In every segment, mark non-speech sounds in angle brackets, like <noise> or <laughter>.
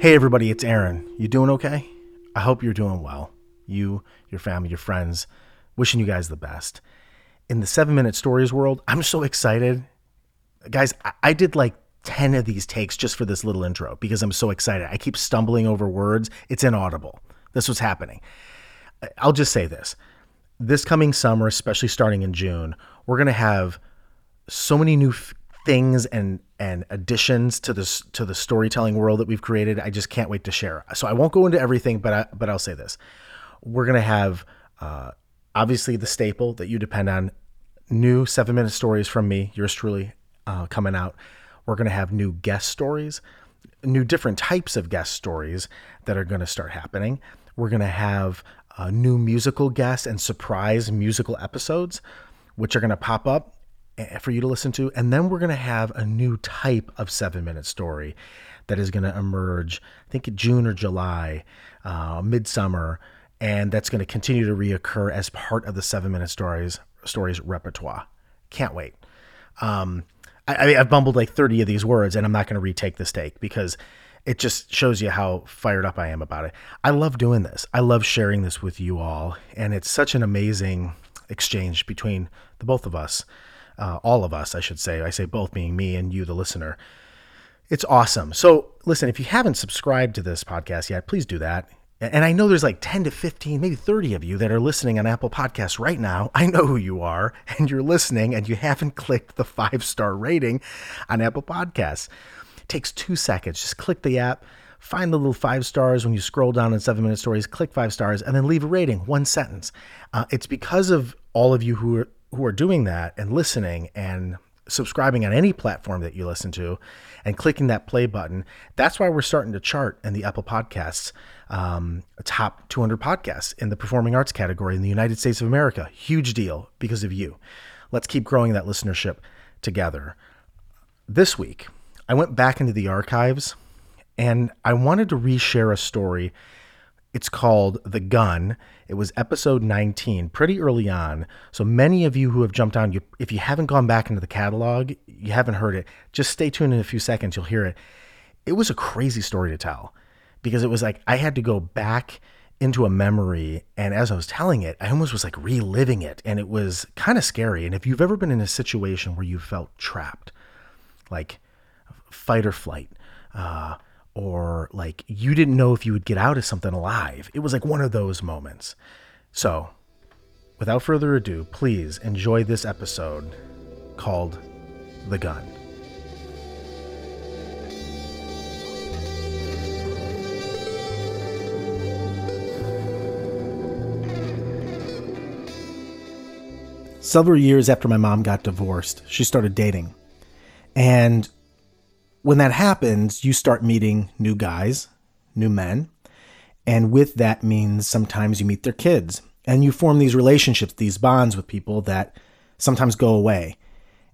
Hey, everybody, it's Aaron. You doing okay? I hope you're doing well. You, your family, your friends, wishing you guys the best. In the seven minute stories world, I'm so excited. Guys, I, did like 10 of these takes just for this little intro because I'm so excited. I keep stumbling over words, it's inaudible. This was happening. I'll just say this this coming summer, especially starting in June, we're going to have so many new things and and additions to this to the storytelling world that we've created. I just can't wait to share. So I won't go into everything, but I, but I'll say this: we're gonna have uh, obviously the staple that you depend on, new seven minute stories from me, yours truly, uh, coming out. We're gonna have new guest stories, new different types of guest stories that are gonna start happening. We're gonna have uh, new musical guests and surprise musical episodes, which are gonna pop up for you to listen to. And then we're going to have a new type of seven minute story that is going to emerge, I think June or July, uh, midsummer. And that's going to continue to reoccur as part of the seven minute stories stories repertoire. Can't wait. Um, I, I've bumbled like 30 of these words, and I'm not going to retake this take because it just shows you how fired up I am about it. I love doing this. I love sharing this with you all, and it's such an amazing exchange between the both of us uh, all of us, I should say. I say both being me and you, the listener. It's awesome. So, listen, if you haven't subscribed to this podcast yet, please do that. And I know there's like 10 to 15, maybe 30 of you that are listening on Apple Podcasts right now. I know who you are, <laughs> and you're listening, and you haven't clicked the five star rating on Apple Podcasts. It takes two seconds. Just click the app, find the little five stars when you scroll down in seven minute stories, click five stars, and then leave a rating, one sentence. Uh, it's because of all of you who are who are doing that and listening and subscribing on any platform that you listen to and clicking that play button, that's why we're starting to chart in the Apple Podcasts um, top 200 podcasts in the performing arts category in the United States of America. Huge deal because of you. Let's keep growing that listenership together. This week, I went back into the archives and I wanted to reshare a story it's called The Gun. It was episode 19, pretty early on. So many of you who have jumped on, you if you haven't gone back into the catalog, you haven't heard it, just stay tuned in a few seconds, you'll hear it. It was a crazy story to tell because it was like I had to go back into a memory and as I was telling it, I almost was like reliving it and it was kind of scary. And if you've ever been in a situation where you felt trapped, like fight or flight, uh, or like you didn't know if you would get out of something alive. It was like one of those moments. So, without further ado, please enjoy this episode called The Gun. Several years after my mom got divorced, she started dating. And when that happens, you start meeting new guys, new men. And with that means sometimes you meet their kids and you form these relationships, these bonds with people that sometimes go away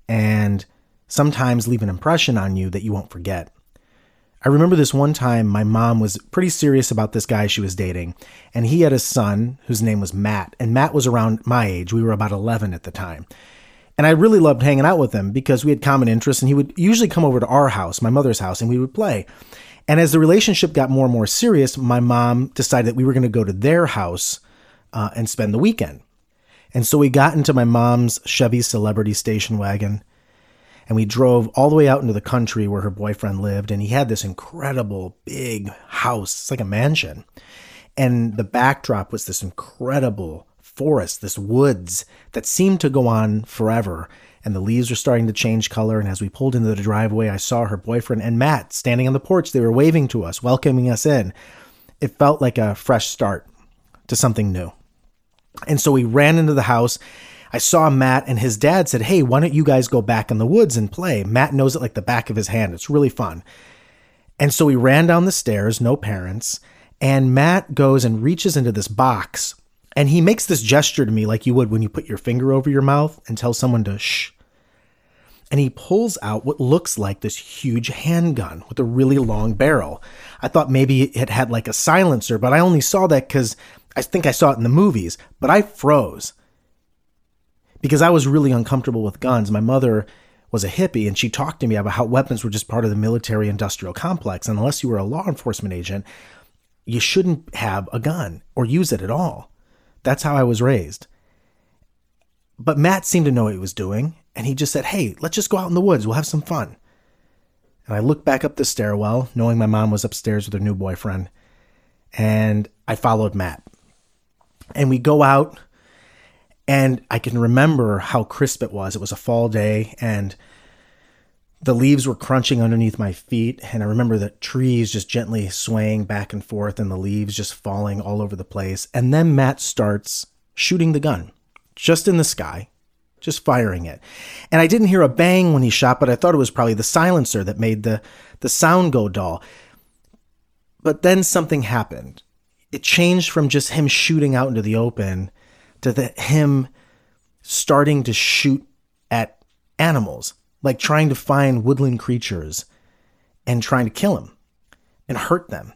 and sometimes leave an impression on you that you won't forget. I remember this one time my mom was pretty serious about this guy she was dating, and he had a son whose name was Matt, and Matt was around my age. We were about 11 at the time. And I really loved hanging out with him because we had common interests and he would usually come over to our house, my mother's house, and we would play. And as the relationship got more and more serious, my mom decided that we were going to go to their house uh, and spend the weekend. And so we got into my mom's Chevy Celebrity station wagon and we drove all the way out into the country where her boyfriend lived. And he had this incredible big house, it's like a mansion. And the backdrop was this incredible forest, this woods that seemed to go on forever. And the leaves were starting to change color. And as we pulled into the driveway, I saw her boyfriend and Matt standing on the porch. They were waving to us, welcoming us in. It felt like a fresh start to something new. And so we ran into the house. I saw Matt, and his dad said, Hey, why don't you guys go back in the woods and play? Matt knows it like the back of his hand. It's really fun. And so we ran down the stairs, no parents, and Matt goes and reaches into this box and he makes this gesture to me like you would when you put your finger over your mouth and tell someone to shh. And he pulls out what looks like this huge handgun with a really long barrel. I thought maybe it had like a silencer, but I only saw that because I think I saw it in the movies. But I froze because I was really uncomfortable with guns. My mother was a hippie and she talked to me about how weapons were just part of the military industrial complex. And unless you were a law enforcement agent, you shouldn't have a gun or use it at all. That's how I was raised. But Matt seemed to know what he was doing, and he just said, Hey, let's just go out in the woods. We'll have some fun. And I looked back up the stairwell, knowing my mom was upstairs with her new boyfriend, and I followed Matt. And we go out, and I can remember how crisp it was. It was a fall day, and the leaves were crunching underneath my feet. And I remember the trees just gently swaying back and forth, and the leaves just falling all over the place. And then Matt starts shooting the gun just in the sky, just firing it. And I didn't hear a bang when he shot, but I thought it was probably the silencer that made the, the sound go dull. But then something happened. It changed from just him shooting out into the open to the, him starting to shoot at animals, like trying to find woodland creatures and trying to kill them and hurt them.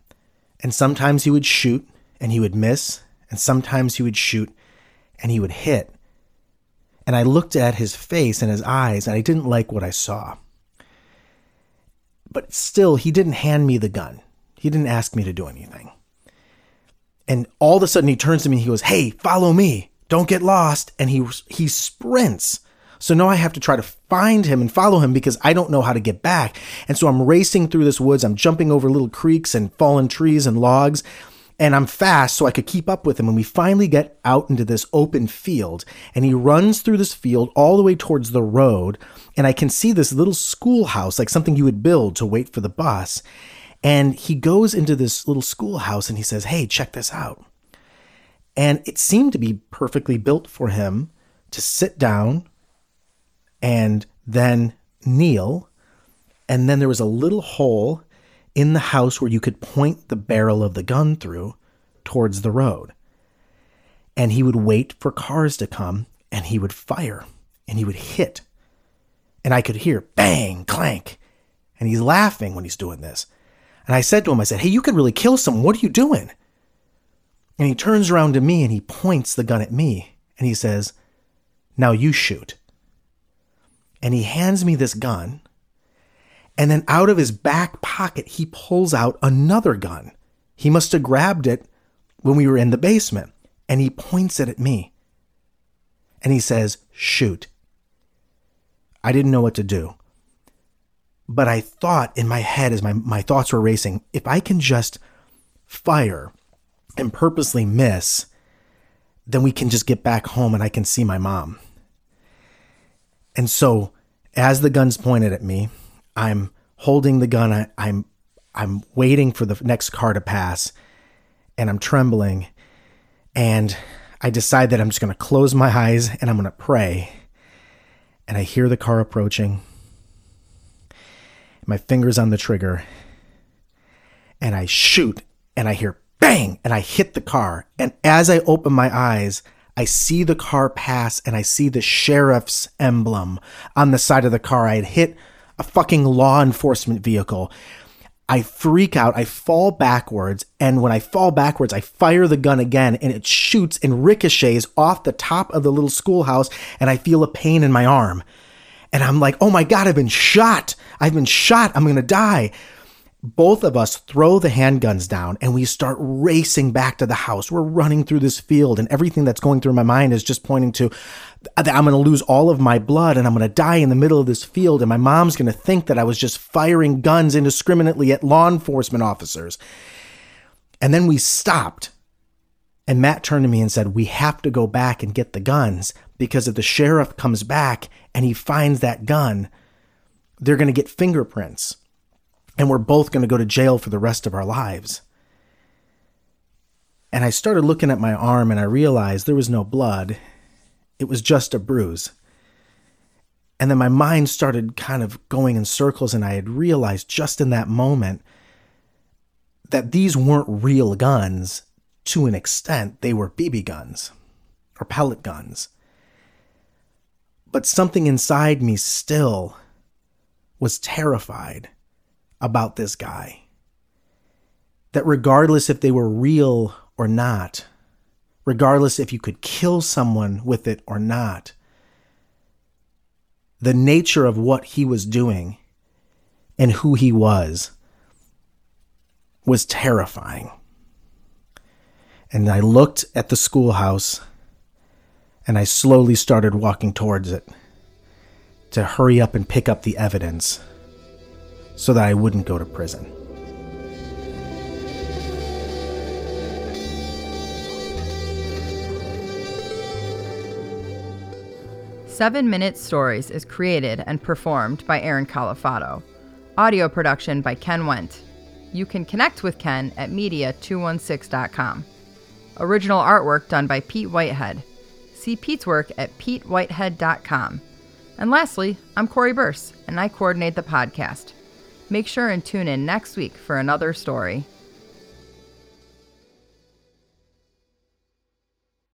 And sometimes he would shoot and he would miss, and sometimes he would shoot and he would hit. And I looked at his face and his eyes, and I didn't like what I saw. But still, he didn't hand me the gun. He didn't ask me to do anything. And all of a sudden, he turns to me and he goes, Hey, follow me. Don't get lost. And he, he sprints. So now I have to try to find him and follow him because I don't know how to get back. And so I'm racing through this woods. I'm jumping over little creeks and fallen trees and logs and I'm fast so I could keep up with him. And we finally get out into this open field, and he runs through this field all the way towards the road. And I can see this little schoolhouse, like something you would build to wait for the bus. And he goes into this little schoolhouse and he says, Hey, check this out. And it seemed to be perfectly built for him to sit down and then kneel. And then there was a little hole in the house where you could point the barrel of the gun through towards the road. And he would wait for cars to come and he would fire and he would hit. And I could hear bang, clank. And he's laughing when he's doing this. And I said to him, I said, Hey, you could really kill someone. What are you doing? And he turns around to me and he points the gun at me and he says, Now you shoot. And he hands me this gun and then out of his back pocket, he pulls out another gun. He must have grabbed it when we were in the basement. And he points it at me. And he says, Shoot. I didn't know what to do. But I thought in my head, as my, my thoughts were racing, if I can just fire and purposely miss, then we can just get back home and I can see my mom. And so, as the gun's pointed at me, I'm holding the gun. I, I'm I'm waiting for the next car to pass, and I'm trembling, and I decide that I'm just going to close my eyes and I'm going to pray. And I hear the car approaching. My fingers on the trigger, and I shoot, and I hear bang, and I hit the car. And as I open my eyes, I see the car pass, and I see the sheriff's emblem on the side of the car. I had hit a fucking law enforcement vehicle. I freak out, I fall backwards, and when I fall backwards, I fire the gun again, and it shoots and ricochets off the top of the little schoolhouse, and I feel a pain in my arm. And I'm like, oh my God, I've been shot. I've been shot. I'm going to die both of us throw the handguns down and we start racing back to the house. We're running through this field, and everything that's going through my mind is just pointing to that I'm going to lose all of my blood and I'm going to die in the middle of this field. And my mom's going to think that I was just firing guns indiscriminately at law enforcement officers. And then we stopped. And Matt turned to me and said, We have to go back and get the guns because if the sheriff comes back and he finds that gun, they're going to get fingerprints and we're both going to go to jail for the rest of our lives. And I started looking at my arm and I realized there was no blood, it was just a bruise. And then my mind started kind of going in circles, and I had realized just in that moment that these weren't real guns to an extent, they were BB guns or pellet guns. But something inside me still was terrified about this guy. That regardless if they were real or not, regardless if you could kill someone with it or not, the nature of what he was doing and who he was was terrifying. And I looked at the schoolhouse and I slowly started walking towards it to hurry up and pick up the evidence so that I wouldn't go to prison. Seven Minute Stories is created and performed by Aaron Califano. Audio production by Ken Went. You can connect with Ken at media216.com. Original artwork done by Pete Whitehead. See Pete's work at petewhitehead.com. And lastly, I'm Corey Burse, and I coordinate the podcast. Make sure and tune in next week for another story.